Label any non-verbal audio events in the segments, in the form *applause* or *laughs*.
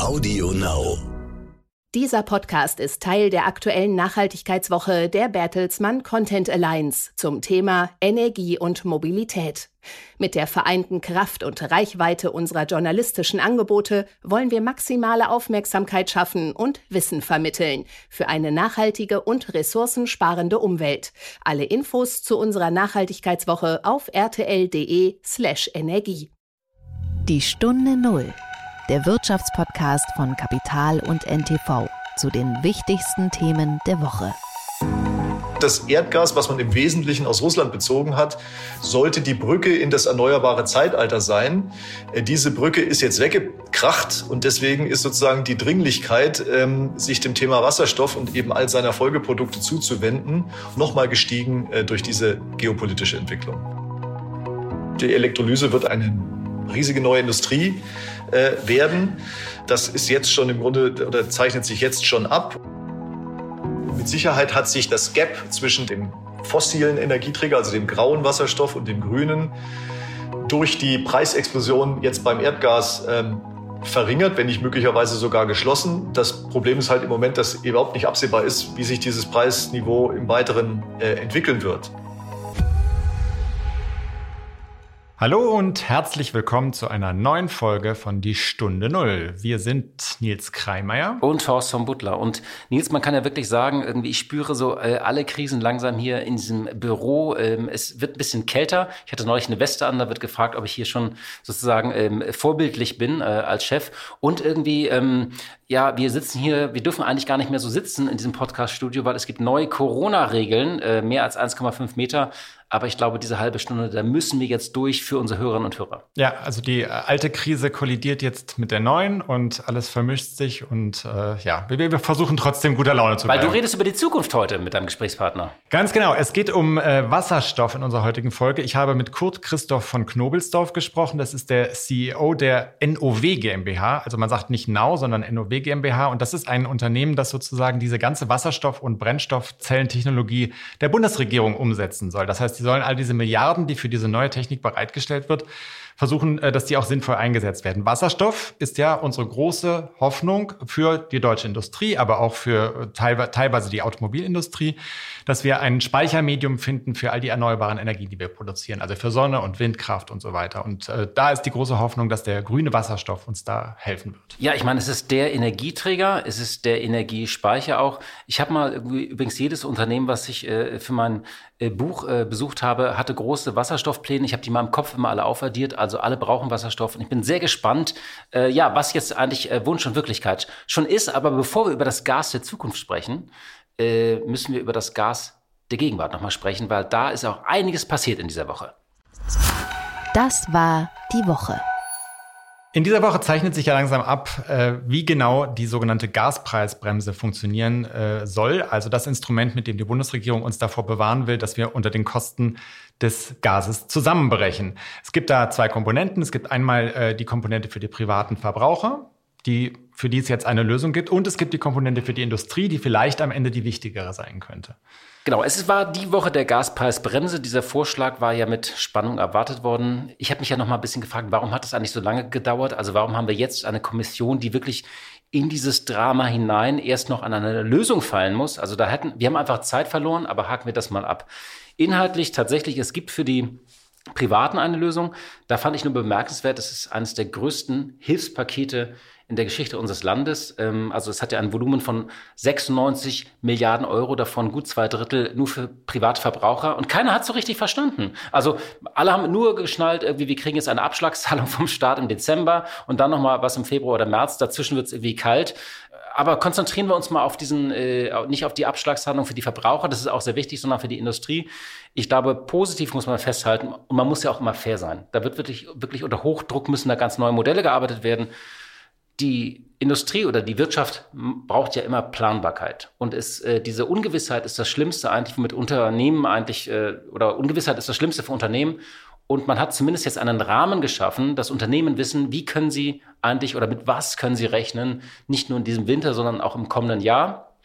Audio Now. Dieser Podcast ist Teil der aktuellen Nachhaltigkeitswoche der Bertelsmann Content Alliance zum Thema Energie und Mobilität. Mit der vereinten Kraft und Reichweite unserer journalistischen Angebote wollen wir maximale Aufmerksamkeit schaffen und Wissen vermitteln für eine nachhaltige und ressourcensparende Umwelt. Alle Infos zu unserer Nachhaltigkeitswoche auf rtl.de slash Energie. Die Stunde Null der Wirtschaftspodcast von Kapital und NTV zu den wichtigsten Themen der Woche. Das Erdgas, was man im Wesentlichen aus Russland bezogen hat, sollte die Brücke in das erneuerbare Zeitalter sein. Äh, diese Brücke ist jetzt weggekracht und deswegen ist sozusagen die Dringlichkeit, ähm, sich dem Thema Wasserstoff und eben all seiner Folgeprodukte zuzuwenden, nochmal gestiegen äh, durch diese geopolitische Entwicklung. Die Elektrolyse wird eine riesige neue Industrie äh, werden. Das ist jetzt schon im Grunde oder zeichnet sich jetzt schon ab. Mit Sicherheit hat sich das Gap zwischen dem fossilen Energieträger, also dem grauen Wasserstoff und dem grünen, durch die Preisexplosion jetzt beim Erdgas ähm, verringert, wenn nicht möglicherweise sogar geschlossen. Das Problem ist halt im Moment, dass überhaupt nicht absehbar ist, wie sich dieses Preisniveau im Weiteren äh, entwickeln wird. Hallo und herzlich willkommen zu einer neuen Folge von Die Stunde Null. Wir sind Nils Kreimeier. Und Horst von Butler. Und Nils, man kann ja wirklich sagen, irgendwie, ich spüre so äh, alle Krisen langsam hier in diesem Büro. Ähm, es wird ein bisschen kälter. Ich hatte neulich eine Weste an, da wird gefragt, ob ich hier schon sozusagen ähm, vorbildlich bin äh, als Chef. Und irgendwie, ähm, ja, wir sitzen hier, wir dürfen eigentlich gar nicht mehr so sitzen in diesem Podcast-Studio, weil es gibt neue Corona-Regeln, äh, mehr als 1,5 Meter. Aber ich glaube, diese halbe Stunde, da müssen wir jetzt durch für unsere Hörerinnen und Hörer. Ja, also die äh, alte Krise kollidiert jetzt mit der neuen und alles vermischt sich. Und äh, ja, wir, wir, versuchen trotzdem guter Laune zu bleiben. Weil du redest über die Zukunft heute mit deinem Gesprächspartner. Ganz genau. Es geht um äh, Wasserstoff in unserer heutigen Folge. Ich habe mit Kurt Christoph von Knobelsdorf gesprochen. Das ist der CEO der NOW GmbH. Also man sagt nicht Now, sondern NOW GmbH. Und das ist ein Unternehmen, das sozusagen diese ganze Wasserstoff- und Brennstoffzellentechnologie der Bundesregierung umsetzen soll. Das heißt, sollen all diese Milliarden, die für diese neue Technik bereitgestellt wird, versuchen, äh, dass die auch sinnvoll eingesetzt werden. Wasserstoff ist ja unsere große Hoffnung für die deutsche Industrie, aber auch für äh, teilweise die Automobilindustrie, dass wir ein Speichermedium finden für all die erneuerbaren Energien, die wir produzieren, also für Sonne und Windkraft und so weiter. Und äh, da ist die große Hoffnung, dass der grüne Wasserstoff uns da helfen wird. Ja, ich meine, es ist der Energieträger, es ist der Energiespeicher auch. Ich habe mal übrigens jedes Unternehmen, was ich für mein Buch besucht habe, hatte große Wasserstoffpläne. Ich habe die mal im Kopf immer alle aufaddiert. Also alle brauchen Wasserstoff. Und ich bin sehr gespannt, äh, ja, was jetzt eigentlich äh, Wunsch und Wirklichkeit schon ist. Aber bevor wir über das Gas der Zukunft sprechen, äh, müssen wir über das Gas der Gegenwart nochmal sprechen, weil da ist auch einiges passiert in dieser Woche. Das war die Woche. In dieser Woche zeichnet sich ja langsam ab, äh, wie genau die sogenannte Gaspreisbremse funktionieren äh, soll. Also das Instrument, mit dem die Bundesregierung uns davor bewahren will, dass wir unter den Kosten des Gases zusammenbrechen. Es gibt da zwei Komponenten. Es gibt einmal äh, die Komponente für die privaten Verbraucher, die, für die es jetzt eine Lösung gibt. Und es gibt die Komponente für die Industrie, die vielleicht am Ende die wichtigere sein könnte. Genau, es war die Woche der Gaspreisbremse. Dieser Vorschlag war ja mit Spannung erwartet worden. Ich habe mich ja noch mal ein bisschen gefragt, warum hat das eigentlich so lange gedauert? Also warum haben wir jetzt eine Kommission, die wirklich in dieses Drama hinein erst noch an eine Lösung fallen muss? Also da hätten, wir haben einfach Zeit verloren, aber haken wir das mal ab. Inhaltlich tatsächlich, es gibt für die Privaten eine Lösung. Da fand ich nur bemerkenswert, es ist eines der größten Hilfspakete in der Geschichte unseres Landes. Ähm, also es hat ja ein Volumen von 96 Milliarden Euro, davon gut zwei Drittel nur für Privatverbraucher. Und keiner hat so richtig verstanden. Also alle haben nur geschnallt, irgendwie, wir kriegen jetzt eine Abschlagszahlung vom Staat im Dezember und dann nochmal was im Februar oder März. Dazwischen wird es irgendwie kalt. Aber konzentrieren wir uns mal auf diesen, äh, nicht auf die Abschlagszahlung für die Verbraucher, das ist auch sehr wichtig, sondern für die Industrie. Ich glaube, positiv muss man festhalten und man muss ja auch immer fair sein. Da wird wirklich, wirklich unter Hochdruck müssen da ganz neue Modelle gearbeitet werden die Industrie oder die Wirtschaft braucht ja immer Planbarkeit. Und es, äh, diese Ungewissheit ist das Schlimmste eigentlich mit Unternehmen eigentlich, äh, oder Ungewissheit ist das Schlimmste für Unternehmen. Und man hat zumindest jetzt einen Rahmen geschaffen, dass Unternehmen wissen, wie können sie eigentlich oder mit was können sie rechnen, nicht nur in diesem Winter, sondern auch im kommenden Jahr.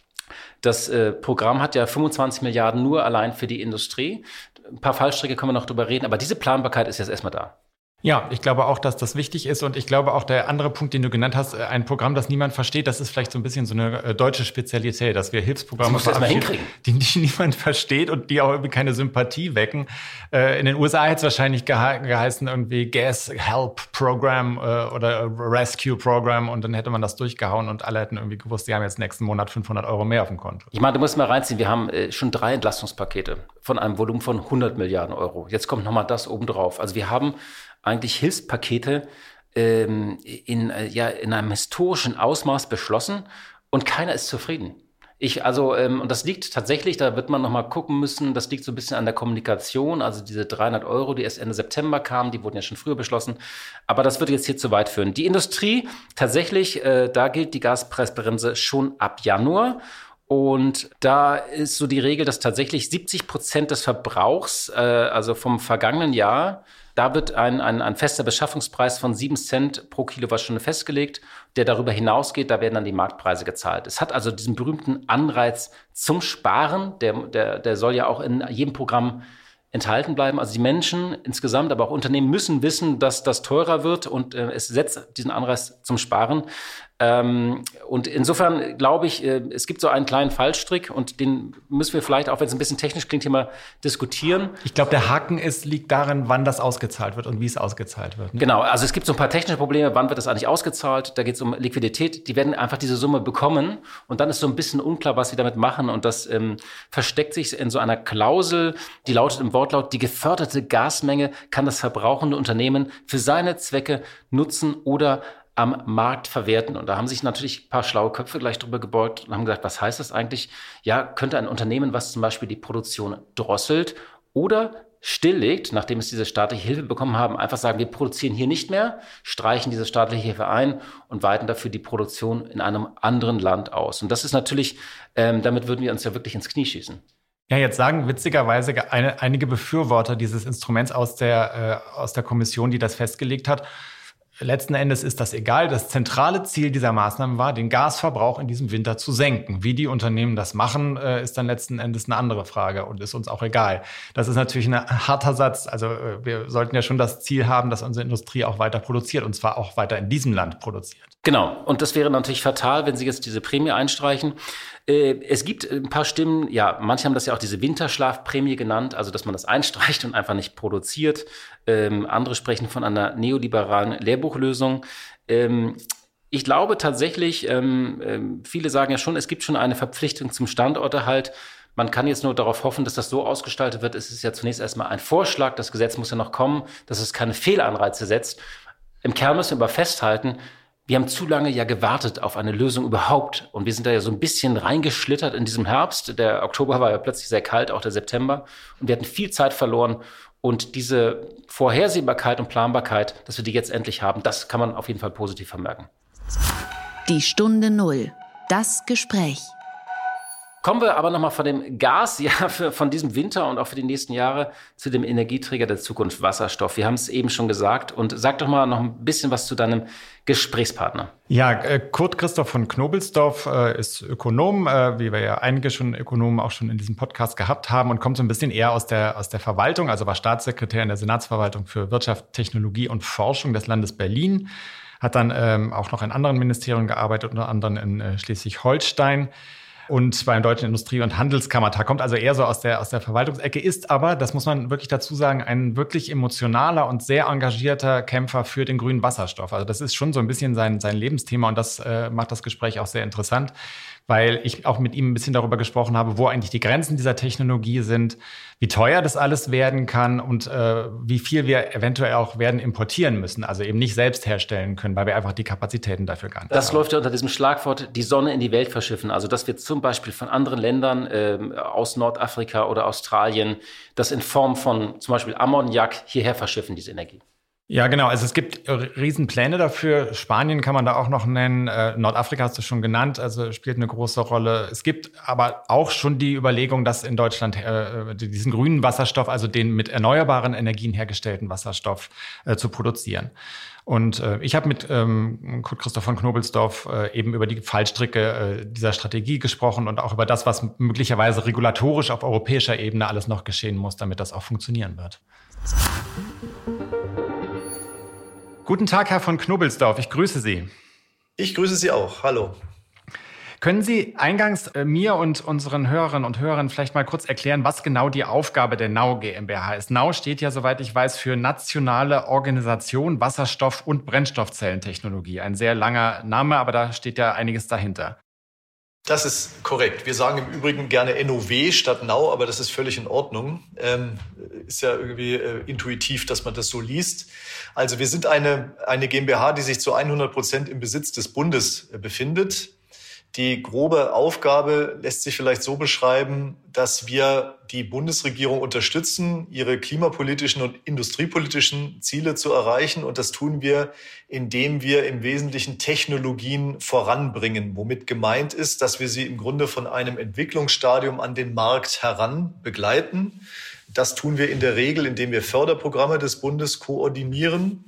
Das äh, Programm hat ja 25 Milliarden nur allein für die Industrie. Ein paar Fallstricke können wir noch drüber reden, aber diese Planbarkeit ist jetzt erstmal da. Ja, ich glaube auch, dass das wichtig ist und ich glaube auch der andere Punkt, den du genannt hast, äh, ein Programm, das niemand versteht, das ist vielleicht so ein bisschen so eine äh, deutsche Spezialität, dass wir Hilfsprogramme verabschieden, die, die *laughs* niemand versteht und die auch irgendwie keine Sympathie wecken. Äh, in den USA hätte es wahrscheinlich gehe geheißen irgendwie Gas Help Program oder Rescue Program und dann hätte man das durchgehauen und alle hätten irgendwie gewusst, sie haben jetzt nächsten Monat 500 Euro mehr auf dem Konto. Ich meine, du musst mal reinziehen, wir haben schon drei Entlastungspakete von einem Volumen von 100 Milliarden Euro. Jetzt kommt nochmal das obendrauf. Also wir haben eigentlich Hilfspakete ähm, in, äh, ja, in einem historischen Ausmaß beschlossen und keiner ist zufrieden. Ich, also, ähm, und das liegt tatsächlich, da wird man nochmal gucken müssen, das liegt so ein bisschen an der Kommunikation. Also diese 300 Euro, die erst Ende September kamen, die wurden ja schon früher beschlossen. Aber das würde jetzt hier zu weit führen. Die Industrie, tatsächlich, äh, da gilt die Gaspreisbremse schon ab Januar. Und da ist so die Regel, dass tatsächlich 70 Prozent des Verbrauchs, äh, also vom vergangenen Jahr, da wird ein, ein, ein fester Beschaffungspreis von 7 Cent pro Kilowattstunde festgelegt, der darüber hinausgeht, da werden dann die Marktpreise gezahlt. Es hat also diesen berühmten Anreiz zum Sparen, der, der, der soll ja auch in jedem Programm enthalten bleiben. Also die Menschen insgesamt, aber auch Unternehmen müssen wissen, dass das teurer wird und äh, es setzt diesen Anreiz zum Sparen. Ähm, und insofern glaube ich, äh, es gibt so einen kleinen Fallstrick und den müssen wir vielleicht, auch wenn es ein bisschen technisch klingt, hier mal diskutieren. Ich glaube, der Haken ist, liegt darin, wann das ausgezahlt wird und wie es ausgezahlt wird. Ne? Genau, also es gibt so ein paar technische Probleme, wann wird das eigentlich ausgezahlt? Da geht es um Liquidität. Die werden einfach diese Summe bekommen und dann ist so ein bisschen unklar, was sie damit machen und das ähm, versteckt sich in so einer Klausel, die lautet im Wortlaut, die geförderte Gasmenge kann das verbrauchende Unternehmen für seine Zwecke nutzen oder am Markt verwerten. Und da haben sich natürlich ein paar schlaue Köpfe gleich drüber gebeugt und haben gesagt, was heißt das eigentlich? Ja, könnte ein Unternehmen, was zum Beispiel die Produktion drosselt oder stilllegt, nachdem es diese staatliche Hilfe bekommen haben, einfach sagen, wir produzieren hier nicht mehr, streichen diese staatliche Hilfe ein und weiten dafür die Produktion in einem anderen Land aus. Und das ist natürlich, ähm, damit würden wir uns ja wirklich ins Knie schießen. Ja, jetzt sagen witzigerweise eine, einige Befürworter dieses Instruments aus der, äh, aus der Kommission, die das festgelegt hat, Letzten Endes ist das egal. Das zentrale Ziel dieser Maßnahmen war, den Gasverbrauch in diesem Winter zu senken. Wie die Unternehmen das machen, äh, ist dann letzten Endes eine andere Frage und ist uns auch egal. Das ist natürlich ein harter Satz. Also äh, wir sollten ja schon das Ziel haben, dass unsere Industrie auch weiter produziert und zwar auch weiter in diesem Land produziert. Genau. Und das wäre natürlich fatal, wenn Sie jetzt diese Prämie einstreichen. Äh, es gibt ein paar Stimmen, ja, manche haben das ja auch diese Winterschlafprämie genannt, also dass man das einstreicht und einfach nicht produziert. Ähm, andere sprechen von einer neoliberalen Lehrbuchlösung. Ähm, ich glaube tatsächlich, ähm, ähm, viele sagen ja schon, es gibt schon eine Verpflichtung zum Standorterhalt. Man kann jetzt nur darauf hoffen, dass das so ausgestaltet wird. Es ist ja zunächst erstmal ein Vorschlag. Das Gesetz muss ja noch kommen, dass es keine Fehlanreize setzt. Im Kern müssen wir aber festhalten, wir haben zu lange ja gewartet auf eine Lösung überhaupt. Und wir sind da ja so ein bisschen reingeschlittert in diesem Herbst. Der Oktober war ja plötzlich sehr kalt, auch der September. Und wir hatten viel Zeit verloren. Und diese Vorhersehbarkeit und Planbarkeit, dass wir die jetzt endlich haben, das kann man auf jeden Fall positiv vermerken. Die Stunde Null. Das Gespräch. Kommen wir aber nochmal von dem Gas, ja, für, von diesem Winter und auch für die nächsten Jahre zu dem Energieträger der Zukunft, Wasserstoff. Wir haben es eben schon gesagt. Und sag doch mal noch ein bisschen was zu deinem Gesprächspartner. Ja, äh, Kurt Christoph von Knobelsdorf äh, ist Ökonom, äh, wie wir ja einige schon Ökonomen auch schon in diesem Podcast gehabt haben und kommt so ein bisschen eher aus der, aus der Verwaltung, also war Staatssekretär in der Senatsverwaltung für Wirtschaft, Technologie und Forschung des Landes Berlin hat dann ähm, auch noch in anderen Ministerien gearbeitet, unter anderem in Schleswig-Holstein und beim Deutschen Industrie- und Handelskammertag. Kommt also eher so aus der, aus der Verwaltungsecke, ist aber, das muss man wirklich dazu sagen, ein wirklich emotionaler und sehr engagierter Kämpfer für den grünen Wasserstoff. Also das ist schon so ein bisschen sein, sein Lebensthema und das äh, macht das Gespräch auch sehr interessant weil ich auch mit ihm ein bisschen darüber gesprochen habe, wo eigentlich die Grenzen dieser Technologie sind, wie teuer das alles werden kann und äh, wie viel wir eventuell auch werden importieren müssen, also eben nicht selbst herstellen können, weil wir einfach die Kapazitäten dafür gar nicht Das haben. läuft ja unter diesem Schlagwort die Sonne in die Welt verschiffen. Also dass wir zum Beispiel von anderen Ländern äh, aus Nordafrika oder Australien das in Form von zum Beispiel Ammoniak hierher verschiffen, diese Energie. Ja, genau. Also es gibt Riesenpläne dafür. Spanien kann man da auch noch nennen. Äh, Nordafrika hast du schon genannt, also spielt eine große Rolle. Es gibt aber auch schon die Überlegung, dass in Deutschland äh, diesen grünen Wasserstoff, also den mit erneuerbaren Energien hergestellten Wasserstoff äh, zu produzieren. Und äh, ich habe mit ähm, Kurt Christoph von Knobelsdorf äh, eben über die Fallstricke äh, dieser Strategie gesprochen und auch über das, was möglicherweise regulatorisch auf europäischer Ebene alles noch geschehen muss, damit das auch funktionieren wird. Guten Tag, Herr von Knobelsdorf. Ich grüße Sie. Ich grüße Sie auch. Hallo. Können Sie eingangs äh, mir und unseren Hörerinnen und Hörern vielleicht mal kurz erklären, was genau die Aufgabe der NAU GmbH ist? NAU steht ja, soweit ich weiß, für Nationale Organisation Wasserstoff- und Brennstoffzellentechnologie. Ein sehr langer Name, aber da steht ja einiges dahinter. Das ist korrekt. Wir sagen im Übrigen gerne NOW statt Nau, aber das ist völlig in Ordnung. Ähm, ist ja irgendwie äh, intuitiv, dass man das so liest. Also wir sind eine, eine GmbH, die sich zu 100 Prozent im Besitz des Bundes äh, befindet. Die grobe Aufgabe lässt sich vielleicht so beschreiben, dass wir die Bundesregierung unterstützen, ihre klimapolitischen und industriepolitischen Ziele zu erreichen. Und das tun wir, indem wir im Wesentlichen Technologien voranbringen, womit gemeint ist, dass wir sie im Grunde von einem Entwicklungsstadium an den Markt heran begleiten. Das tun wir in der Regel, indem wir Förderprogramme des Bundes koordinieren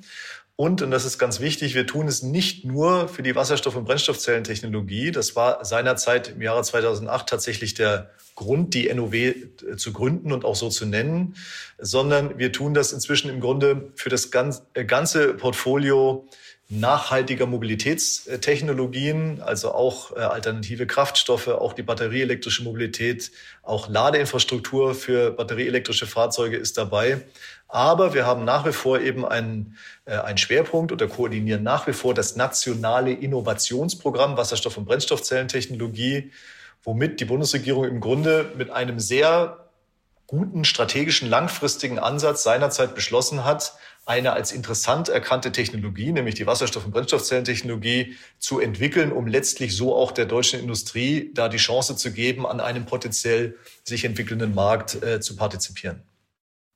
und, und das ist ganz wichtig, wir tun es nicht nur für die Wasserstoff- und Brennstoffzellentechnologie. Das war seinerzeit im Jahre 2008 tatsächlich der Grund, die NOW äh, zu gründen und auch so zu nennen, sondern wir tun das inzwischen im Grunde für das äh, ganze Portfolio nachhaltiger Mobilitätstechnologien, also auch äh, alternative Kraftstoffe, auch die batterieelektrische Mobilität, auch Ladeinfrastruktur für batterieelektrische Fahrzeuge ist dabei. Aber wir haben nach wie vor eben einen, äh, einen Schwerpunkt oder koordinieren nach wie vor das nationale Innovationsprogramm Wasserstoff- und Brennstoffzellentechnologie, womit die Bundesregierung im Grunde mit einem sehr guten strategischen langfristigen Ansatz seinerzeit beschlossen hat, eine als interessant erkannte Technologie, nämlich die Wasserstoff- und Brennstoffzellentechnologie, zu entwickeln, um letztlich so auch der deutschen Industrie da die Chance zu geben, an einem potenziell sich entwickelnden Markt äh, zu partizipieren.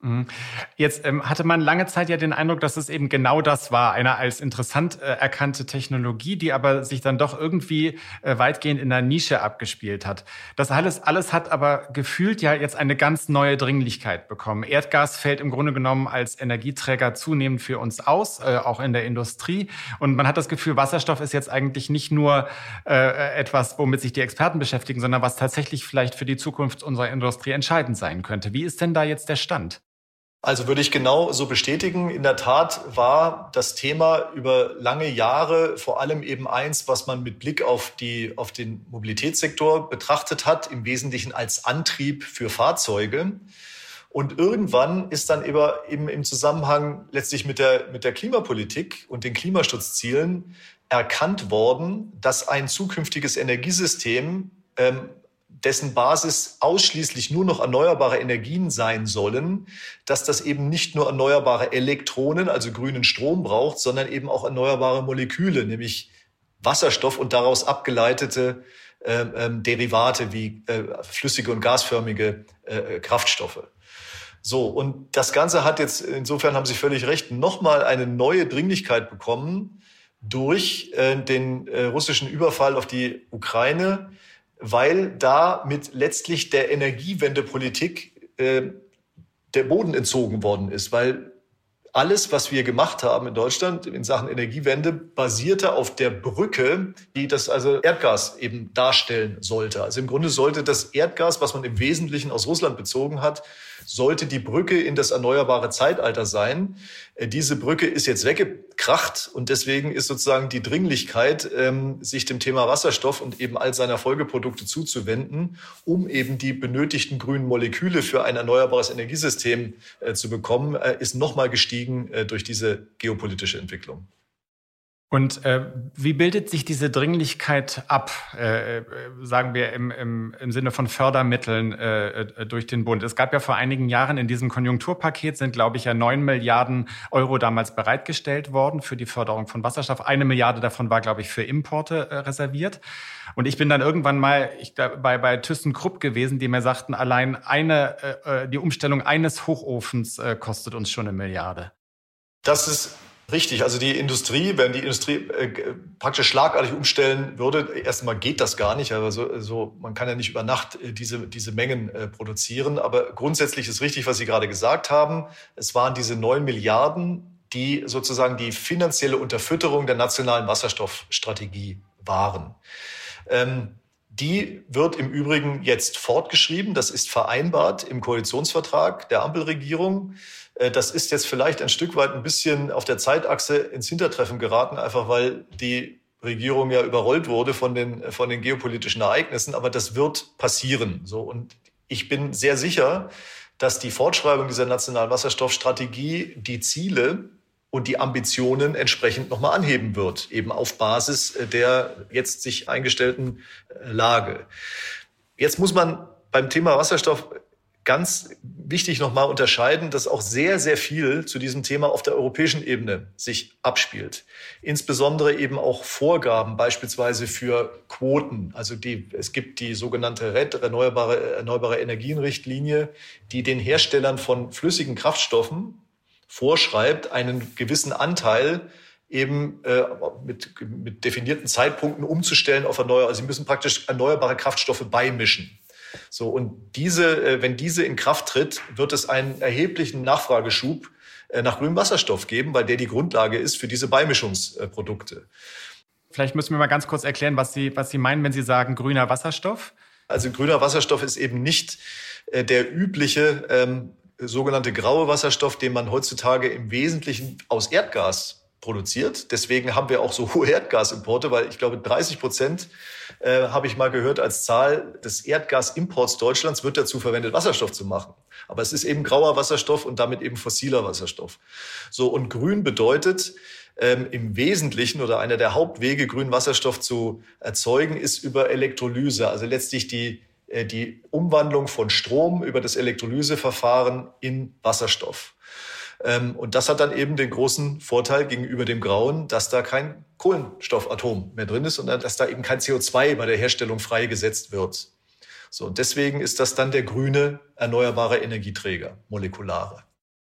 Mhm. Jetzt ähm, hatte man lange Zeit ja den Eindruck, dass es eben genau das war, eine als interessant äh, erkannte Technologie, die aber sich dann doch irgendwie äh, weitgehend in der Nische abgespielt hat. Das alles, alles hat aber gefühlt ja jetzt eine ganz neue Dringlichkeit bekommen. Erdgas fällt im Grunde genommen als Energieträger zunehmend für uns aus, äh, auch in der Industrie. Und man hat das Gefühl, Wasserstoff ist jetzt eigentlich nicht nur äh, etwas, womit sich die Experten beschäftigen, sondern was tatsächlich vielleicht für die Zukunft unserer Industrie entscheidend sein könnte. Wie ist denn da jetzt der Stand? Also würde ich genau so bestätigen. In der Tat war das Thema über lange Jahre vor allem eben eins, was man mit Blick auf, die, auf den Mobilitätssektor betrachtet hat, im Wesentlichen als Antrieb für Fahrzeuge. Und irgendwann ist dann eben im Zusammenhang letztlich mit der, mit der Klimapolitik und den Klimaschutzzielen erkannt worden, dass ein zukünftiges Energiesystem ähm, dessen Basis ausschließlich nur noch erneuerbare Energien sein sollen, dass das eben nicht nur erneuerbare Elektronen, also grünen Strom braucht, sondern eben auch erneuerbare Moleküle, nämlich Wasserstoff und daraus abgeleitete äh, äh, Derivate wie äh, flüssige und gasförmige äh, Kraftstoffe. So, und das Ganze hat jetzt, insofern haben Sie völlig recht, nochmal eine neue Dringlichkeit bekommen durch äh, den äh, russischen Überfall auf die Ukraine, weil da mit letztlich der Energiewendepolitik äh, der Boden entzogen worden ist, weil alles, was wir gemacht haben in Deutschland in Sachen Energiewende, basierte auf der Brücke, die das also Erdgas eben darstellen sollte. Also im Grunde sollte das Erdgas, was man im Wesentlichen aus Russland bezogen hat, sollte die Brücke in das erneuerbare Zeitalter sein. Äh, diese Brücke ist jetzt weggekracht und deswegen ist sozusagen die Dringlichkeit, ähm, sich dem Thema Wasserstoff und eben all seiner Folgeprodukte zuzuwenden, um eben die benötigten grünen Moleküle für ein erneuerbares Energiesystem äh, zu bekommen, äh, ist nochmal gestiegen durch diese geopolitische Entwicklung. Und äh, wie bildet sich diese Dringlichkeit ab, äh, äh, sagen wir im, im, im Sinne von Fördermitteln äh, äh, durch den Bund? Es gab ja vor einigen Jahren in diesem Konjunkturpaket sind, glaube ich, ja neun Milliarden Euro damals bereitgestellt worden für die Förderung von Wasserstoff. Eine Milliarde davon war, glaube ich, für Importe äh, reserviert. Und ich bin dann irgendwann mal ich, bei, bei ThyssenKrupp gewesen, die mir sagten, allein eine, äh, äh, die Umstellung eines Hochofens äh, kostet uns schon eine Milliarde. Das ist Richtig, also die Industrie, wenn die Industrie äh, praktisch schlagartig umstellen würde, erstmal geht das gar nicht. Aber so, so, man kann ja nicht über Nacht äh, diese, diese Mengen äh, produzieren. Aber grundsätzlich ist richtig, was Sie gerade gesagt haben. Es waren diese neun Milliarden, die sozusagen die finanzielle Unterfütterung der nationalen Wasserstoffstrategie waren. Ähm, Die wird im Übrigen jetzt fortgeschrieben. Das ist vereinbart im Koalitionsvertrag der Ampelregierung. Äh, das ist jetzt vielleicht ein Stück weit ein bisschen auf der Zeitachse ins Hintertreffen geraten, einfach weil die Regierung ja überrollt wurde von den, von den geopolitischen Ereignissen. Aber das wird passieren. So. Und ich bin sehr sicher, dass die Fortschreibung dieser nationalen Wasserstoffstrategie die Ziele und die Ambitionen entsprechend nochmal anheben wird, eben auf Basis der jetzt sich eingestellten äh, Lage. Jetzt muss man beim Thema Wasserstoff ganz wichtig nochmal unterscheiden, dass auch sehr, sehr viel zu diesem Thema auf der europäischen Ebene sich abspielt. Insbesondere eben auch Vorgaben beispielsweise für Quoten. Also die, es gibt die sogenannte RED, Erneuerbare, Erneuerbare Energienrichtlinie, die den Herstellern von flüssigen Kraftstoffen vorschreibt, einen gewissen Anteil eben äh, mit, mit definierten Zeitpunkten umzustellen auf erneuerbare. Also sie müssen praktisch erneuerbare Kraftstoffe beimischen. So, und diese, äh, wenn diese in Kraft tritt, wird es einen erheblichen Nachfrageschub äh, nach grünem Wasserstoff geben, weil der die Grundlage ist für diese Beimischungsprodukte. Vielleicht müssen wir mal ganz kurz erklären, was Sie, was Sie meinen, wenn Sie sagen grüner Wasserstoff. Also grüner Wasserstoff ist eben nicht äh, der übliche ähm, sogenannte graue Wasserstoff, den man heutzutage im Wesentlichen aus Erdgas produziert. Deswegen haben wir auch so *laughs* hohe Erdgasimporte, weil ich glaube 30 Prozent äh, habe ich mal gehört als Zahl des Erdgasimports Deutschlands wird dazu verwendet, Wasserstoff zu machen. Aber es ist eben grauer Wasserstoff und damit eben fossiler Wasserstoff. So und grün bedeutet ähm, im Wesentlichen oder einer der Hauptwege, grünen Wasserstoff zu erzeugen, ist über Elektrolyse, also letztlich die die Umwandlung von Strom über das Elektrolyseverfahren in Wasserstoff. Ähm, und das hat dann eben den großen Vorteil gegenüber dem Grauen, dass da kein Kohlenstoffatom mehr drin ist, sondern dass da eben kein CO2 bei der Herstellung freigesetzt wird. So, und deswegen ist das dann der grüne erneuerbare Energieträger, molekulare.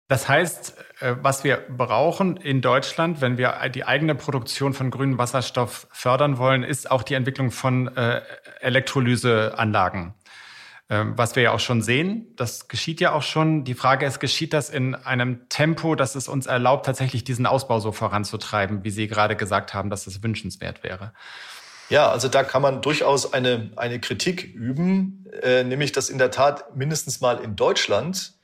Das heißt, äh, was wir brauchen in Deutschland, wenn wir die eigene Produktion von grünem Wasserstoff fördern wollen, ist auch die Entwicklung von äh, Elektrolyseanlagen. Ähm, was wir ja auch schon sehen, das geschieht ja auch schon. Die Frage ist, geschieht das in einem Tempo, das es uns erlaubt, tatsächlich diesen Ausbau so voranzutreiben, wie Sie gerade gesagt haben, dass es wünschenswert wäre? Ja, also da kann man durchaus eine, eine Kritik üben, äh, nämlich dass in der Tat mindestens mal in Deutschland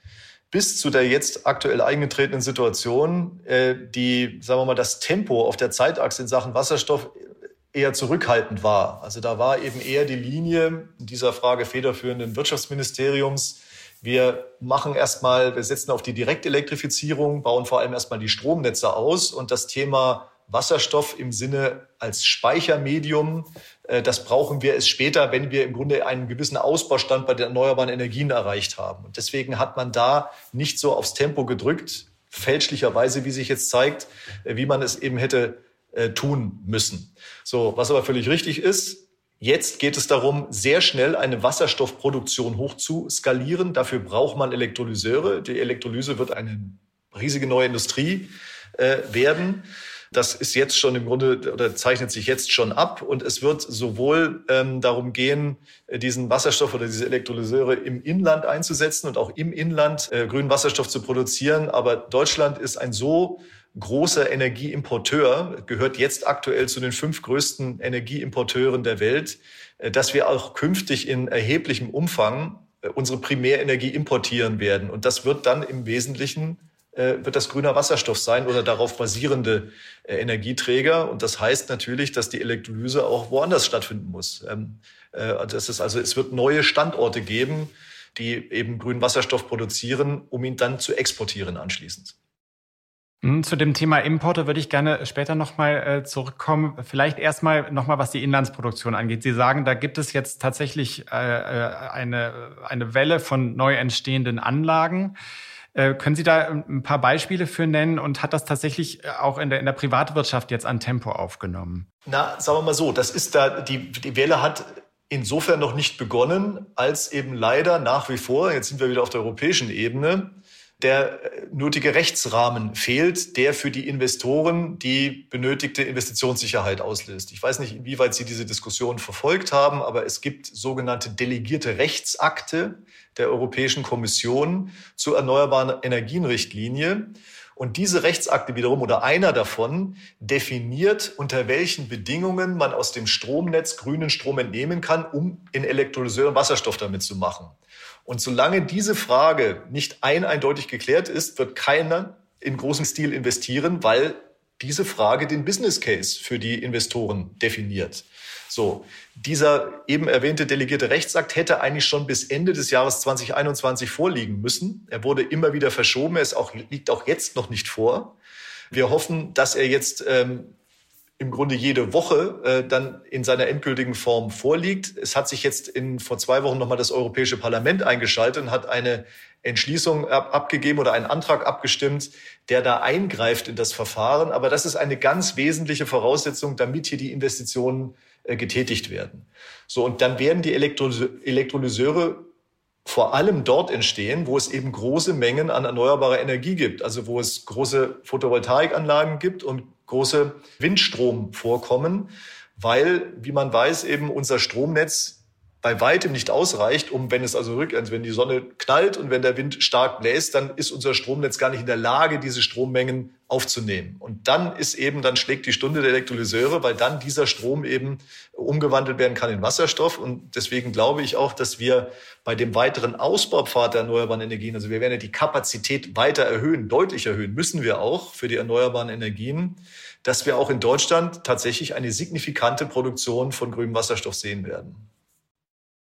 bis zu der jetzt aktuell eingetretenen Situation, äh, die, sagen wir mal, das Tempo auf der Zeitachse in Sachen Wasserstoff eher zurückhaltend war. Also da war eben eher die Linie in dieser Frage federführenden Wirtschaftsministeriums. Wir machen erstmal, wir setzen auf die Direktelektrifizierung, bauen vor allem erstmal die Stromnetze aus und das Thema Wasserstoff im Sinne als Speichermedium, äh, das brauchen wir es später, wenn wir im Grunde einen gewissen Ausbaustand bei den erneuerbaren Energien erreicht haben. Und deswegen hat man da nicht so aufs Tempo gedrückt, fälschlicherweise, wie sich jetzt zeigt, äh, wie man es eben hätte äh, tun müssen. So, was aber völlig richtig ist, Jetzt geht es darum, sehr schnell eine Wasserstoffproduktion hoch zu skalieren. Dafür braucht man Elektrolyseure. Die Elektrolyse wird eine riesige neue Industrie werden. Das ist jetzt schon im Grunde oder zeichnet sich jetzt schon ab und es wird sowohl ähm, darum gehen, äh, diesen Wasserstoff oder diese Elektrolyseure im Inland einzusetzen und auch im Inland äh, grünen Wasserstoff zu produzieren. Aber Deutschland ist ein so großer Energieimporteur, gehört jetzt aktuell zu den fünf größten Energieimporteuren der Welt, äh, dass wir auch künftig in erheblichem Umfang äh, unsere Primärenergie importieren werden. Und das wird dann im Wesentlichen wird das grüner Wasserstoff sein oder darauf basierende Energieträger. Und das heißt natürlich, dass die Elektrolyse auch woanders stattfinden muss. Ähm, das ist also, es wird neue Standorte geben, die eben grünen Wasserstoff produzieren, um ihn dann zu exportieren anschließend. Hm, zu dem Thema Importe würde ich gerne später nochmal äh, zurückkommen. Vielleicht erstmal nochmal, was die Inlandsproduktion angeht. Sie sagen, da gibt es jetzt tatsächlich äh, äh, eine, eine Welle von neu entstehenden Anlagen. Können Sie da ein paar Beispiele für nennen und hat das tatsächlich auch in der, in der Privatwirtschaft jetzt an Tempo aufgenommen? Na, sagen wir mal so, das ist da, die, die Welle hat insofern noch nicht begonnen, als eben leider nach wie vor, jetzt sind wir wieder auf der europäischen Ebene, der nötige Rechtsrahmen fehlt, der für die Investoren die benötigte Investitionssicherheit auslöst. Ich weiß nicht, inwieweit Sie diese Diskussion verfolgt haben, aber es gibt sogenannte delegierte Rechtsakte der Europäischen Kommission zur erneuerbaren Energienrichtlinie. Und diese Rechtsakte wiederum oder einer davon definiert, unter welchen Bedingungen man aus dem Stromnetz grünen Strom entnehmen kann, um in Elektrolyseuren Wasserstoff damit zu machen. Und solange diese Frage nicht ein eindeutig geklärt ist, wird keiner in großem Stil investieren, weil diese Frage den Business Case für die Investoren definiert. So, dieser eben erwähnte delegierte Rechtsakt hätte eigentlich schon bis Ende des Jahres 2021 vorliegen müssen. Er wurde immer wieder verschoben. Er ist auch, liegt auch jetzt noch nicht vor. Wir hoffen, dass er jetzt ähm, im Grunde jede Woche äh, dann in seiner endgültigen Form vorliegt. Es hat sich jetzt in, vor zwei Wochen nochmal das Europäische Parlament eingeschaltet und hat eine Entschließung ab, abgegeben oder einen Antrag abgestimmt, der da eingreift in das Verfahren. Aber das ist eine ganz wesentliche Voraussetzung, damit hier die Investitionen äh, getätigt werden. So, und dann werden die Elektrolyse Elektrolyseure vor allem dort entstehen, wo es eben große Mengen an erneuerbarer Energie gibt, also wo es große Photovoltaikanlagen gibt und große Windstromvorkommen, weil, wie man weiß, eben unser Stromnetz bei weitem nicht ausreicht, um, wenn es also rückwärts, wenn die Sonne knallt und wenn der Wind stark bläst, dann ist unser Stromnetz gar nicht in der Lage, diese Strommengen aufzunehmen. Und dann ist eben, dann schlägt die Stunde der Elektrolyseure, weil dann dieser Strom eben umgewandelt werden kann in Wasserstoff. Und deswegen glaube ich auch, dass wir bei dem weiteren Ausbaupfad der erneuerbaren Energien, also wir werden ja die Kapazität weiter erhöhen, deutlich erhöhen, müssen wir auch für die erneuerbaren Energien, dass wir auch in Deutschland tatsächlich eine signifikante Produktion von grünem Wasserstoff sehen werden.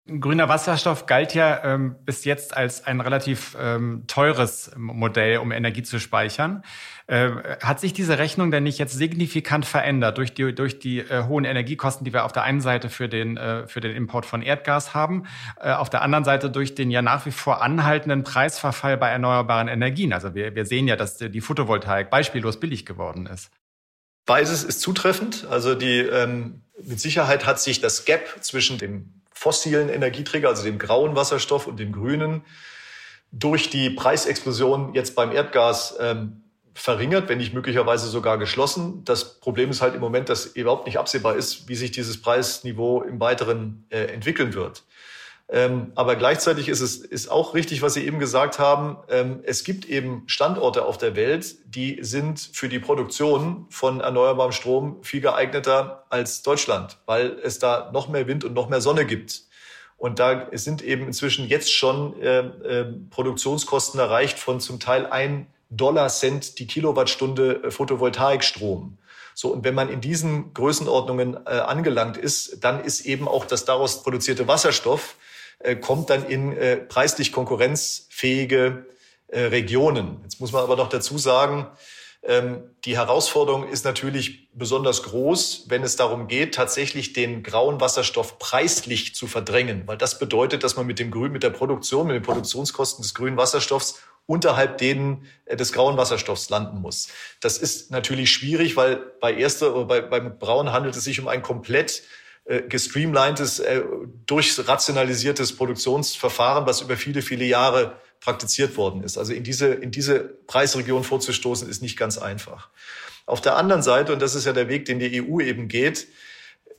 Grüner Wasserstoff galt ja ähm, bis jetzt als ein relativ ähm, teures Modell, um Energie zu speichern. Äh, hat sich diese Rechnung denn nicht jetzt signifikant verändert durch die, durch die äh, hohen Energiekosten, die wir auf der einen Seite für den, äh, für den Import von Erdgas haben, äh, auf der anderen Seite durch den ja nach wie vor anhaltenden Preisverfall bei erneuerbaren Energien? Also wir, wir sehen ja, dass die Photovoltaik beispiellos billig geworden ist. Beides ist zutreffend. Also die ähm, mit Sicherheit hat sich das Gap zwischen dem fossilen Energieträger, also dem grauen Wasserstoff und dem grünen, durch die Preisexplosion jetzt beim Erdgas ähm, verringert, wenn nicht möglicherweise sogar geschlossen. Das Problem ist halt im Moment, dass überhaupt nicht absehbar ist, wie sich dieses Preisniveau im Weiteren äh, entwickeln wird. Ähm, aber gleichzeitig ist es ist auch richtig, was Sie eben gesagt haben. Ähm, es gibt eben Standorte auf der Welt, die sind für die Produktion von erneuerbarem Strom viel geeigneter als Deutschland, weil es da noch mehr Wind und noch mehr Sonne gibt. Und da sind eben inzwischen jetzt schon äh, äh, Produktionskosten erreicht von zum Teil ein Dollar Cent die Kilowattstunde äh, Photovoltaikstrom. So, und wenn man in diesen Größenordnungen äh, angelangt ist, dann ist eben auch das daraus produzierte Wasserstoff äh, kommt dann in äh, preislich konkurrenzfähige äh, Regionen. Jetzt muss man aber noch dazu sagen, ähm, die Herausforderung ist natürlich besonders groß, wenn es darum geht, tatsächlich den grauen Wasserstoff preislich zu verdrängen, weil das bedeutet, dass man mit dem Grün, mit der Produktion, mit den Produktionskosten des grünen Wasserstoffs unterhalb denen des grauen Wasserstoffs landen muss. Das ist natürlich schwierig, weil bei erster, bei, beim Braun handelt es sich um ein komplett äh, gestreamlinedes, äh, durchrationalisiertes Produktionsverfahren, was über viele, viele Jahre praktiziert worden ist. Also in diese, in diese Preisregion vorzustoßen, ist nicht ganz einfach. Auf der anderen Seite, und das ist ja der Weg, den die EU eben geht,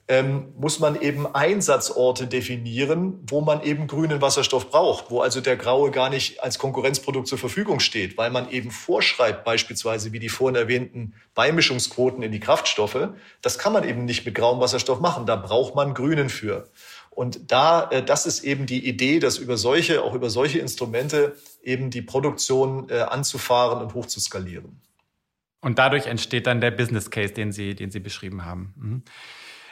ähm, muss man eben Einsatzorte definieren, wo man eben grünen Wasserstoff braucht, wo also der Graue gar nicht als Konkurrenzprodukt zur Verfügung steht, weil man eben vorschreibt, beispielsweise wie die vorhin erwähnten Beimischungsquoten in die Kraftstoffe. Das kann man eben nicht mit grauem Wasserstoff machen. Da braucht man Grünen für. Und da, äh, das ist eben die Idee, dass über solche, auch über solche Instrumente eben die Produktion äh, anzufahren und hochzuskalieren. Und dadurch entsteht dann der Business Case, den Sie, den Sie beschrieben haben. Mhm.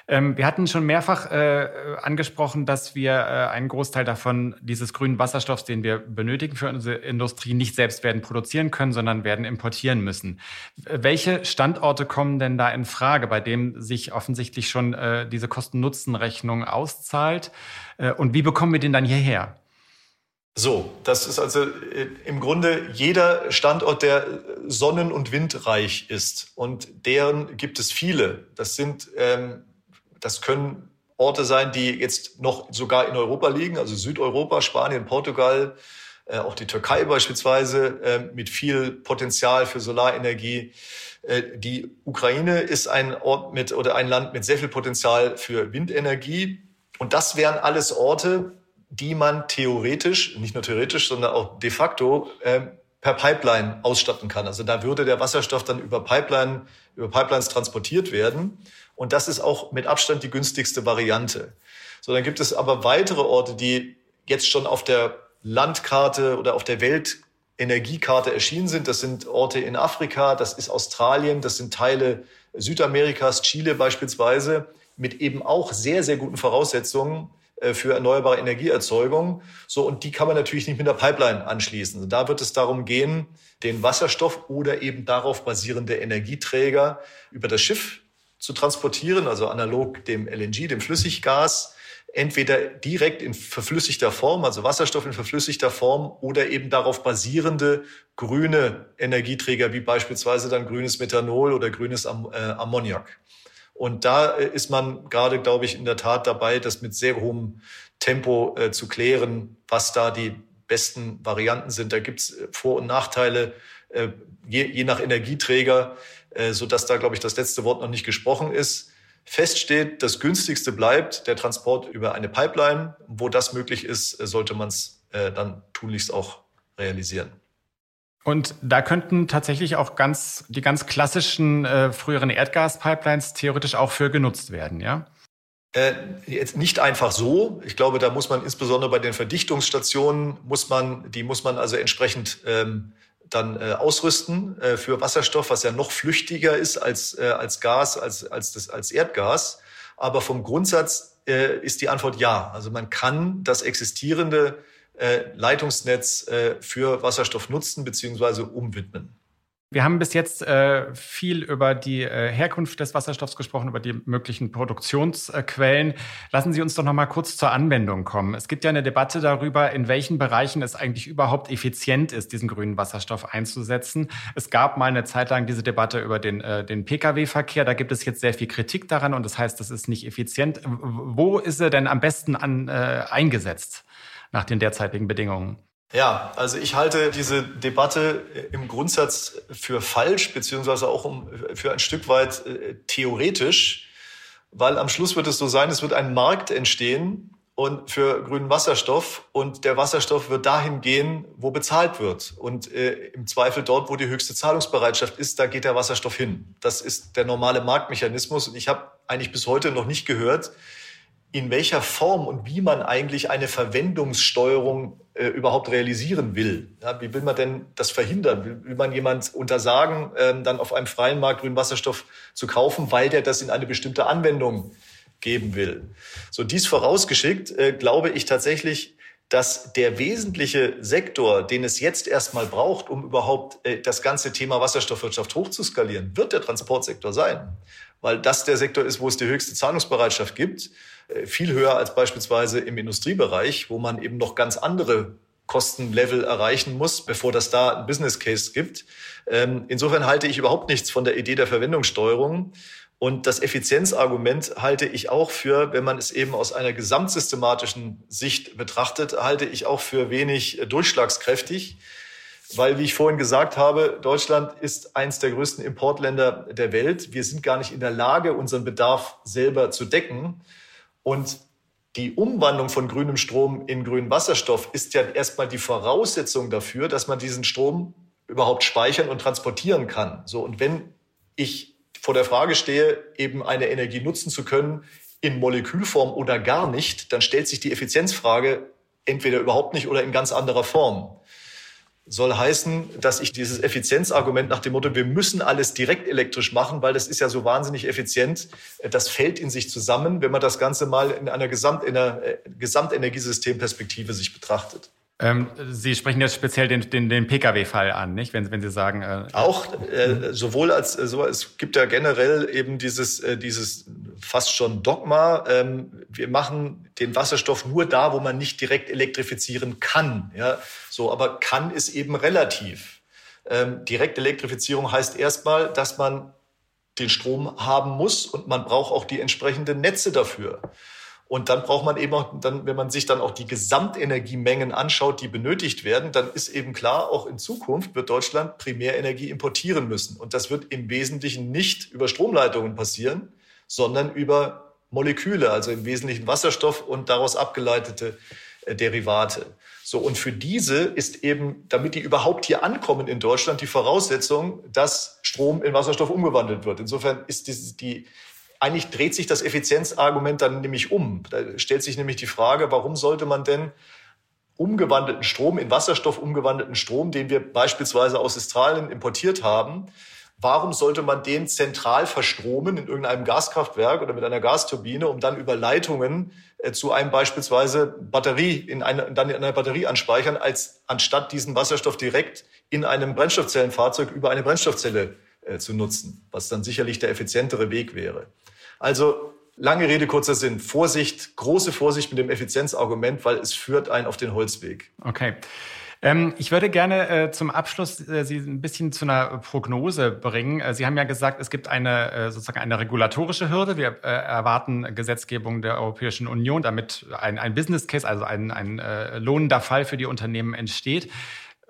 Ähm, wir hatten schon mehrfach äh, angesprochen, dass wir äh, einen Großteil davon, dieses grünen Wasserstoffs, den wir benötigen für unsere Industrie, nicht selbst werden produzieren können, sondern werden importieren müssen. Welche Standorte kommen denn da in Frage, bei dem sich offensichtlich schon äh, diese Kosten-Nutzen-Rechnung auszahlt? Äh, und wie bekommen wir den dann hierher? So, das ist also äh, im Grunde jeder Standort, der sonnen- und windreich ist. Und deren gibt es viele. Das sind ähm, das können Orte sein, die jetzt noch sogar in Europa liegen, also Südeuropa, Spanien, Portugal, äh, auch die Türkei beispielsweise, äh, mit viel Potenzial für Solarenergie. Äh, die Ukraine ist ein Ort mit oder ein Land mit sehr viel Potenzial für Windenergie. Und das wären alles Orte, die man theoretisch, nicht nur theoretisch, sondern auch de facto per Pipeline ausstatten kann. Also da würde der Wasserstoff dann über Pipeline, über Pipelines transportiert werden. Und das ist auch mit Abstand die günstigste Variante. So, dann gibt es aber weitere Orte, die jetzt schon auf der Landkarte oder auf der Weltenergiekarte erschienen sind. Das sind Orte in Afrika, das ist Australien, das sind Teile Südamerikas, Chile beispielsweise, mit eben auch sehr, sehr guten Voraussetzungen äh, für erneuerbare Energieerzeugung. So, und die kann man natürlich nicht mit der Pipeline anschließen. Da wird es darum gehen, den Wasserstoff oder eben darauf basierende Energieträger über das Schiff zu transportieren, also analog dem LNG, dem Flüssiggas, entweder direkt in verflüssigter Form, also Wasserstoff in verflüssigter Form, oder eben darauf basierende grüne Energieträger, wie beispielsweise dann grünes Methanol oder grünes Am äh, Ammoniak. Und da äh, ist man gerade, glaube ich, in der Tat dabei, das mit sehr hohem Tempo äh, zu klären, was da die besten Varianten sind. Da gibt es äh, Vor- und Nachteile, äh, je, je nach Energieträger, sodass da, glaube ich, das letzte Wort noch nicht gesprochen ist. Fest steht, das günstigste bleibt der Transport über eine Pipeline. Wo das möglich ist, äh, sollte man es äh, dann tunlichst auch realisieren. Und da könnten tatsächlich auch ganz die ganz klassischen äh, früheren Erdgaspipelines theoretisch auch für genutzt werden, ja? Äh, jetzt nicht einfach so. Ich glaube, da muss man insbesondere bei den Verdichtungsstationen muss man, die muss man also entsprechend ähm, dann äh, ausrüsten äh, für Wasserstoff, was ja noch flüchtiger ist als äh, als Gas, als als das als Erdgas. Aber vom Grundsatz äh, ist die Antwort ja. Also man kann das existierende äh, Leitungsnetz äh, für Wasserstoff nutzen bzw. umwidmen. Wir haben bis jetzt äh, viel über die äh, Herkunft des Wasserstoffs gesprochen, über die möglichen Produktionsquellen. Lassen Sie uns doch noch mal kurz zur Anwendung kommen. Es gibt ja eine Debatte darüber, in welchen Bereichen es eigentlich überhaupt effizient ist, diesen grünen Wasserstoff einzusetzen. Es gab mal eine Zeit lang diese Debatte über den, äh, den Pkw-Verkehr. Da gibt es jetzt sehr viel Kritik daran und das heißt, das ist nicht effizient. Wo ist er denn am besten an, äh, eingesetzt? nach den derzeitigen Bedingungen? Ja, also ich halte diese Debatte im Grundsatz für falsch, beziehungsweise auch um, für ein Stück weit äh, theoretisch, weil am Schluss wird es so sein, es wird ein Markt entstehen und für grünen Wasserstoff und der Wasserstoff wird dahin gehen, wo bezahlt wird. Und äh, im Zweifel dort, wo die höchste Zahlungsbereitschaft ist, da geht der Wasserstoff hin. Das ist der normale Marktmechanismus und ich habe eigentlich bis heute noch nicht gehört, in welcher Form und wie man eigentlich eine Verwendungssteuerung äh, überhaupt realisieren will. Ja, wie will man denn das verhindern? Will, will man jemand untersagen, ähm, dann auf einem freien Markt grünen Wasserstoff zu kaufen, weil der das in eine bestimmte Anwendung geben will? So dies vorausgeschickt, äh, glaube ich tatsächlich, dass der wesentliche Sektor, den es jetzt erstmal braucht, um überhaupt äh, das ganze Thema Wasserstoffwirtschaft hochzuskalieren, wird der Transportsektor sein. Weil das der Sektor ist, wo es die höchste Zahlungsbereitschaft gibt äh, viel höher als beispielsweise im Industriebereich, wo man eben noch ganz andere Kostenlevel erreichen muss, bevor das da ein Business Case gibt. Ähm, insofern halte ich überhaupt nichts von der Idee der Verwendungssteuerung. Und das Effizienzargument halte ich auch für, wenn man es eben aus einer gesamtsystematischen Sicht betrachtet, halte ich auch für wenig durchschlagskräftig. Weil, wie ich vorhin gesagt habe, Deutschland ist eines der größten Importländer der Welt. Wir sind gar nicht in der Lage, unseren Bedarf selber zu decken. Und die Umwandlung von grünem Strom in grünen Wasserstoff ist ja erstmal die Voraussetzung dafür, dass man diesen Strom überhaupt speichern und transportieren kann. So, und wenn ich vor der Frage stehe, eben eine Energie nutzen zu können in Molekülform oder gar nicht, dann stellt sich die Effizienzfrage entweder überhaupt nicht oder in ganz anderer Form soll heißen, dass ich dieses Effizienzargument nach dem Motto, wir müssen alles direkt elektrisch machen, weil das ist ja so wahnsinnig effizient, das fällt in sich zusammen, wenn man das Ganze mal in einer Gesamt, in einer äh, Gesamtenergiesystemperspektive sich betrachtet. Ähm, Sie sprechen jetzt speziell den, den, den Pkw-Fall an, nicht? Wenn, wenn Sie sagen. Äh, auch äh, sowohl als äh, so, es gibt ja generell eben dieses, äh, dieses fast schon Dogma. Ähm, wir machen den Wasserstoff nur da, wo man nicht direkt elektrifizieren kann. Ja, so, aber kann ist eben relativ. Ähm, Direktelektrifizierung heißt erstmal, dass man den Strom haben muss und man braucht auch die entsprechenden Netze dafür. Und dann braucht man eben auch, dann, wenn man sich dann auch die Gesamtenergiemengen anschaut, die benötigt werden, dann ist eben klar, auch in Zukunft wird Deutschland Primärenergie importieren müssen. Und das wird im Wesentlichen nicht über Stromleitungen passieren, sondern über Moleküle, also im Wesentlichen Wasserstoff und daraus abgeleitete Derivate. So, und für diese ist eben, damit die überhaupt hier ankommen in Deutschland, die Voraussetzung, dass Strom in Wasserstoff umgewandelt wird. Insofern ist die, die eigentlich dreht sich das Effizienzargument dann nämlich um. Da stellt sich nämlich die Frage, warum sollte man denn umgewandelten Strom, in Wasserstoff umgewandelten Strom, den wir beispielsweise aus Australien importiert haben, Warum sollte man den zentral verstromen in irgendeinem Gaskraftwerk oder mit einer Gasturbine, um dann über Leitungen äh, zu einem beispielsweise Batterie in eine, dann in einer Batterie anspeichern, als anstatt diesen Wasserstoff direkt in einem Brennstoffzellenfahrzeug über eine Brennstoffzelle äh, zu nutzen, was dann sicherlich der effizientere Weg wäre. Also lange Rede, kurzer Sinn. Vorsicht, große Vorsicht mit dem Effizienzargument, weil es führt einen auf den Holzweg. Okay. Ähm, ich würde gerne äh, zum Abschluss äh, Sie ein bisschen zu einer Prognose bringen. Äh, Sie haben ja gesagt, es gibt eine sozusagen eine regulatorische Hürde. Wir erwarten Gesetzgebung der Europäischen Union, damit ein, ein Business Case, also ein, ein lohnender Fall für die Unternehmen entsteht.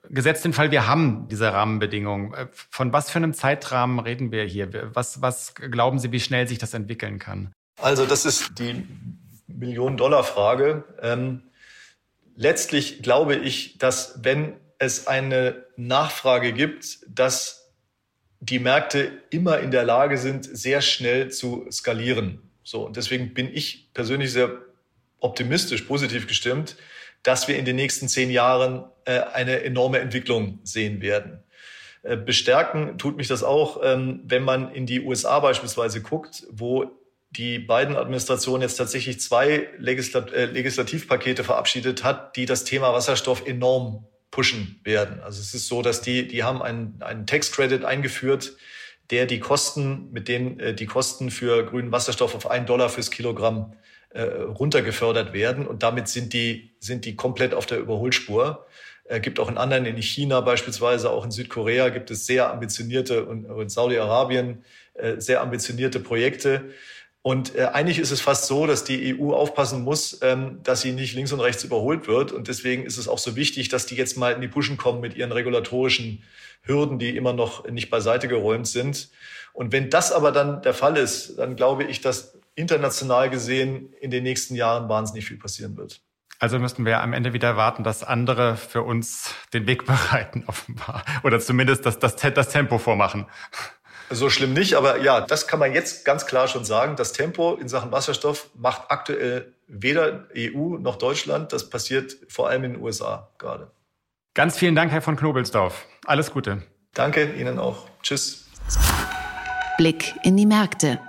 Gesetzt den Fall, wir haben diese Rahmenbedingungen. Von was für einem Zeitrahmen reden wir hier? Was, was glauben Sie, wie schnell sich das entwickeln kann? Also das ist die Million-Dollar-Frage. Ähm, letztlich glaube ich, dass wenn es eine Nachfrage gibt, dass die Märkte immer in der Lage sind, sehr schnell zu skalieren. So, und deswegen bin ich persönlich sehr optimistisch, positiv gestimmt, dass wir in den nächsten zehn Jahren äh, eine enorme Entwicklung sehen werden. Äh, bestärken tut mich das auch, ähm, wenn man in die USA beispielsweise guckt, wo die beiden Administrationen jetzt tatsächlich zwei Legislat äh, Legislativpakete verabschiedet hat, die das Thema Wasserstoff enorm pushen werden. Also es ist so, dass die, die haben einen, einen Tax Credit eingeführt, der die Kosten, mit denen die Kosten für grünen Wasserstoff auf einen Dollar fürs Kilogramm äh, runtergefördert werden. Und damit sind die, sind die komplett auf der Überholspur. Äh, gibt auch in anderen, in China beispielsweise, auch in Südkorea gibt es sehr ambitionierte und in Saudi-Arabien äh, sehr ambitionierte Projekte. Und äh, eigentlich ist es fast so, dass die EU aufpassen muss, ähm, dass sie nicht links und rechts überholt wird. Und deswegen ist es auch so wichtig, dass die jetzt mal in die Puschen kommen mit ihren regulatorischen Hürden, die immer noch nicht beiseite geräumt sind. Und wenn das aber dann der Fall ist, dann glaube ich, dass international gesehen in den nächsten Jahren wahnsinnig viel passieren wird. Also müssten wir am Ende wieder warten, dass andere für uns den Weg *laughs* bereiten, offenbar. Oder zumindest das, das, das Tempo vormachen. So schlimm nicht, aber ja, das kann man jetzt ganz klar schon sagen. Das Tempo in Sachen Wasserstoff macht aktuell weder EU noch Deutschland. Das passiert vor allem in den USA gerade. Ganz vielen Dank, Herr von Knobelsdorf. Alles Gute. Danke Ihnen auch. Tschüss. Blick in die Märkte.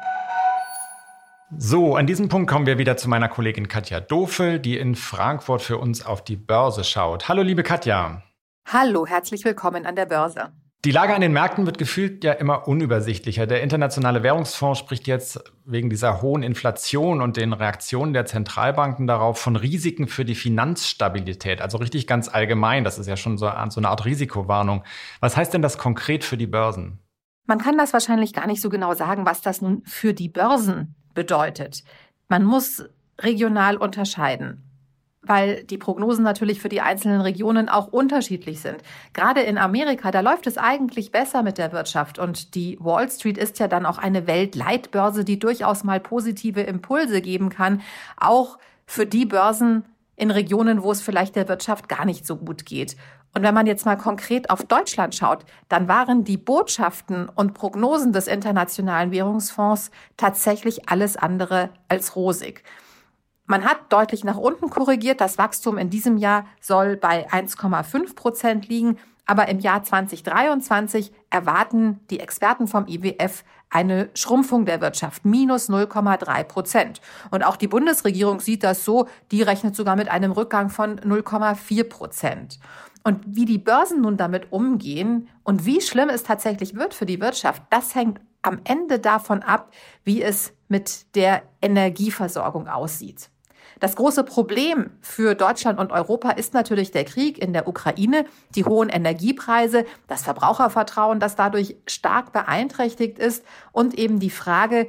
So, an diesem Punkt kommen wir wieder zu meiner Kollegin Katja Dofel, die in Frankfurt für uns auf die Börse schaut. Hallo, liebe Katja. Hallo, herzlich willkommen an der Börse. Die Lage an den Märkten wird gefühlt ja immer unübersichtlicher. Der Internationale Währungsfonds spricht jetzt wegen dieser hohen Inflation und den Reaktionen der Zentralbanken darauf von Risiken für die Finanzstabilität. Also richtig ganz allgemein. Das ist ja schon so, eine Art Risikowarnung. Was heißt denn das konkret für die Börsen? Man kann das wahrscheinlich gar nicht so genau sagen, was das nun für die Börsen bedeutet. Man muss regional unterscheiden weil die Prognosen natürlich für die einzelnen Regionen auch unterschiedlich sind. Gerade in Amerika, da läuft es eigentlich besser mit der Wirtschaft und die Wall Street ist ja dann auch eine Weltleitbörse, die durchaus mal positive Impulse geben kann, auch für die Börsen in Regionen, wo es vielleicht der Wirtschaft gar nicht so gut geht. Und wenn man jetzt mal konkret auf Deutschland schaut, dann waren die Botschaften und Prognosen des Internationalen Währungsfonds tatsächlich alles andere als rosig. Man hat deutlich nach unten korrigiert. Das Wachstum in diesem Jahr soll bei 1,5 Prozent liegen. Aber im Jahr 2023 erwarten die Experten vom IWF eine Schrumpfung der Wirtschaft, minus 0,3 Prozent. Und auch die Bundesregierung sieht das so, die rechnet sogar mit einem Rückgang von 0,4 Prozent. Und wie die Börsen nun damit umgehen und wie schlimm es tatsächlich wird für die Wirtschaft, das hängt am Ende davon ab, wie es mit der Energieversorgung aussieht. Das große Problem für Deutschland und Europa ist natürlich der Krieg in der Ukraine, die hohen Energiepreise, das Verbrauchervertrauen, das dadurch stark beeinträchtigt ist und eben die Frage,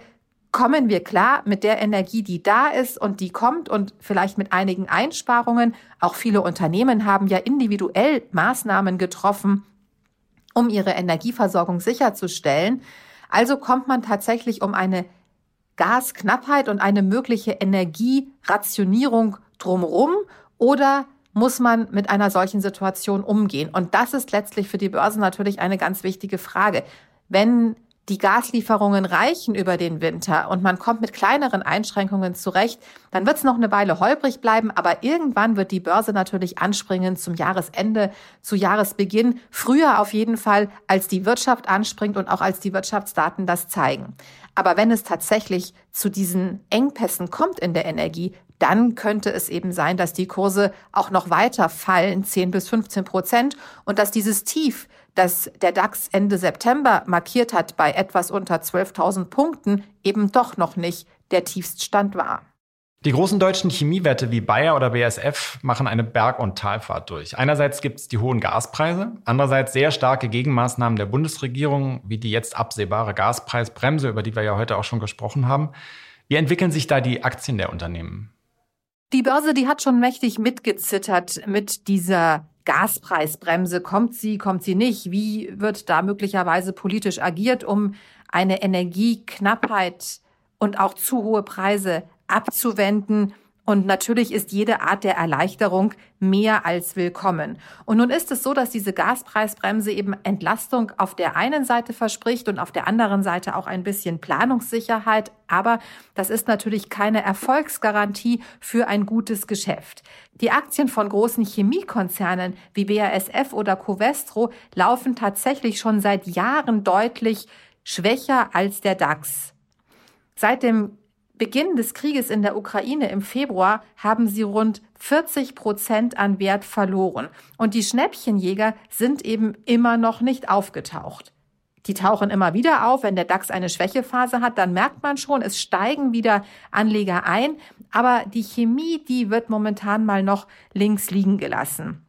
kommen wir klar mit der Energie, die da ist und die kommt und vielleicht mit einigen Einsparungen. Auch viele Unternehmen haben ja individuell Maßnahmen getroffen, um ihre Energieversorgung sicherzustellen. Also kommt man tatsächlich um eine Gasknappheit und eine mögliche Energierationierung drumherum Oder muss man mit einer solchen Situation umgehen? Und das ist letztlich für die Börse natürlich eine ganz wichtige Frage. Wenn die Gaslieferungen reichen über den Winter und man kommt mit kleineren Einschränkungen zurecht, dann wird es noch eine Weile holprig bleiben, aber irgendwann wird die Börse natürlich anspringen zum Jahresende, zu Jahresbeginn, früher auf jeden Fall, als die Wirtschaft anspringt und auch als die Wirtschaftsdaten das zeigen. Aber wenn es tatsächlich zu diesen Engpässen kommt in der Energie, dann könnte es eben sein, dass die Kurse auch noch weiter fallen, 10 bis 15 Prozent, und dass dieses Tief, das der DAX Ende September markiert hat bei etwas unter 12.000 Punkten, eben doch noch nicht der Tiefststand war. Die großen deutschen Chemiewerte wie Bayer oder BSF machen eine Berg- und Talfahrt durch. Einerseits gibt es die hohen Gaspreise, andererseits sehr starke Gegenmaßnahmen der Bundesregierung, wie die jetzt absehbare Gaspreisbremse, über die wir ja heute auch schon gesprochen haben. Wie entwickeln sich da die Aktien der Unternehmen? Die Börse, die hat schon mächtig mitgezittert mit dieser Gaspreisbremse. Kommt sie, kommt sie nicht? Wie wird da möglicherweise politisch agiert, um eine Energieknappheit und auch zu hohe Preise abzuwenden? Und natürlich ist jede Art der Erleichterung mehr als willkommen. Und nun ist es so, dass diese Gaspreisbremse eben Entlastung auf der einen Seite verspricht und auf der anderen Seite auch ein bisschen Planungssicherheit. Aber das ist natürlich keine Erfolgsgarantie für ein gutes Geschäft. Die Aktien von großen Chemiekonzernen wie BASF oder Covestro laufen tatsächlich schon seit Jahren deutlich schwächer als der DAX. Seit dem Beginn des Krieges in der Ukraine im Februar haben sie rund 40 Prozent an Wert verloren. Und die Schnäppchenjäger sind eben immer noch nicht aufgetaucht. Die tauchen immer wieder auf. Wenn der DAX eine Schwächephase hat, dann merkt man schon, es steigen wieder Anleger ein. Aber die Chemie, die wird momentan mal noch links liegen gelassen.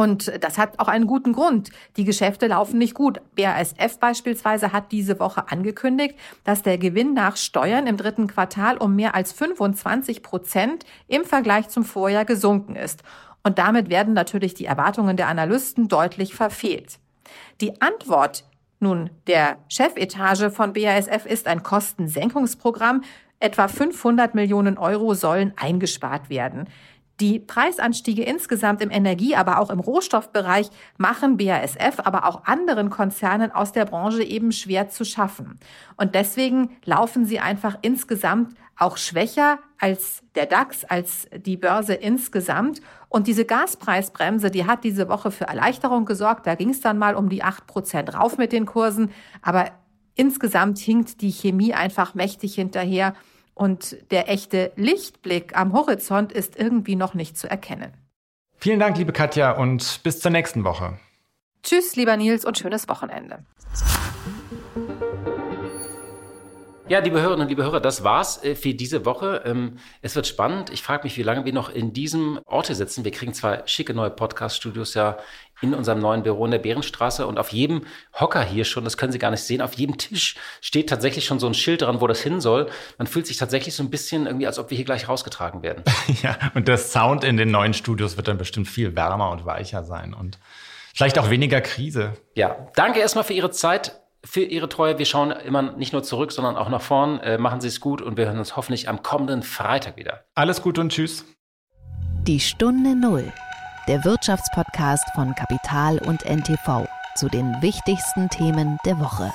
Und das hat auch einen guten Grund. Die Geschäfte laufen nicht gut. BASF beispielsweise hat diese Woche angekündigt, dass der Gewinn nach Steuern im dritten Quartal um mehr als 25 Prozent im Vergleich zum Vorjahr gesunken ist. Und damit werden natürlich die Erwartungen der Analysten deutlich verfehlt. Die Antwort nun der Chefetage von BASF ist ein Kostensenkungsprogramm. Etwa 500 Millionen Euro sollen eingespart werden. Die Preisanstiege insgesamt im Energie, aber auch im Rohstoffbereich machen BASF, aber auch anderen Konzernen aus der Branche eben schwer zu schaffen. Und deswegen laufen sie einfach insgesamt auch schwächer als der DAX, als die Börse insgesamt. Und diese Gaspreisbremse, die hat diese Woche für Erleichterung gesorgt. Da ging es dann mal um die acht Prozent rauf mit den Kursen. Aber insgesamt hinkt die Chemie einfach mächtig hinterher. Und der echte Lichtblick am Horizont ist irgendwie noch nicht zu erkennen. Vielen Dank, liebe Katja, und bis zur nächsten Woche. Tschüss, lieber Nils, und schönes Wochenende. Ja, liebe Hörerinnen und liebe Hörer, das war's äh, für diese Woche. Ähm, es wird spannend. Ich frage mich, wie lange wir noch in diesem Ort sitzen. Wir kriegen zwei schicke neue Podcast-Studios ja in unserem neuen Büro in der Bärenstraße und auf jedem Hocker hier schon, das können Sie gar nicht sehen, auf jedem Tisch steht tatsächlich schon so ein Schild dran, wo das hin soll. Man fühlt sich tatsächlich so ein bisschen irgendwie, als ob wir hier gleich rausgetragen werden. *laughs* ja, und der Sound in den neuen Studios wird dann bestimmt viel wärmer und weicher sein und vielleicht auch weniger Krise. Ja, danke erstmal für Ihre Zeit für Ihre Treue. Wir schauen immer nicht nur zurück, sondern auch nach vorn. Äh, machen Sie es gut und wir hören uns hoffentlich am kommenden Freitag wieder. Alles Gute und Tschüss. Die Stunde Null, der Wirtschaftspodcast von Kapital und NTV zu den wichtigsten Themen der Woche.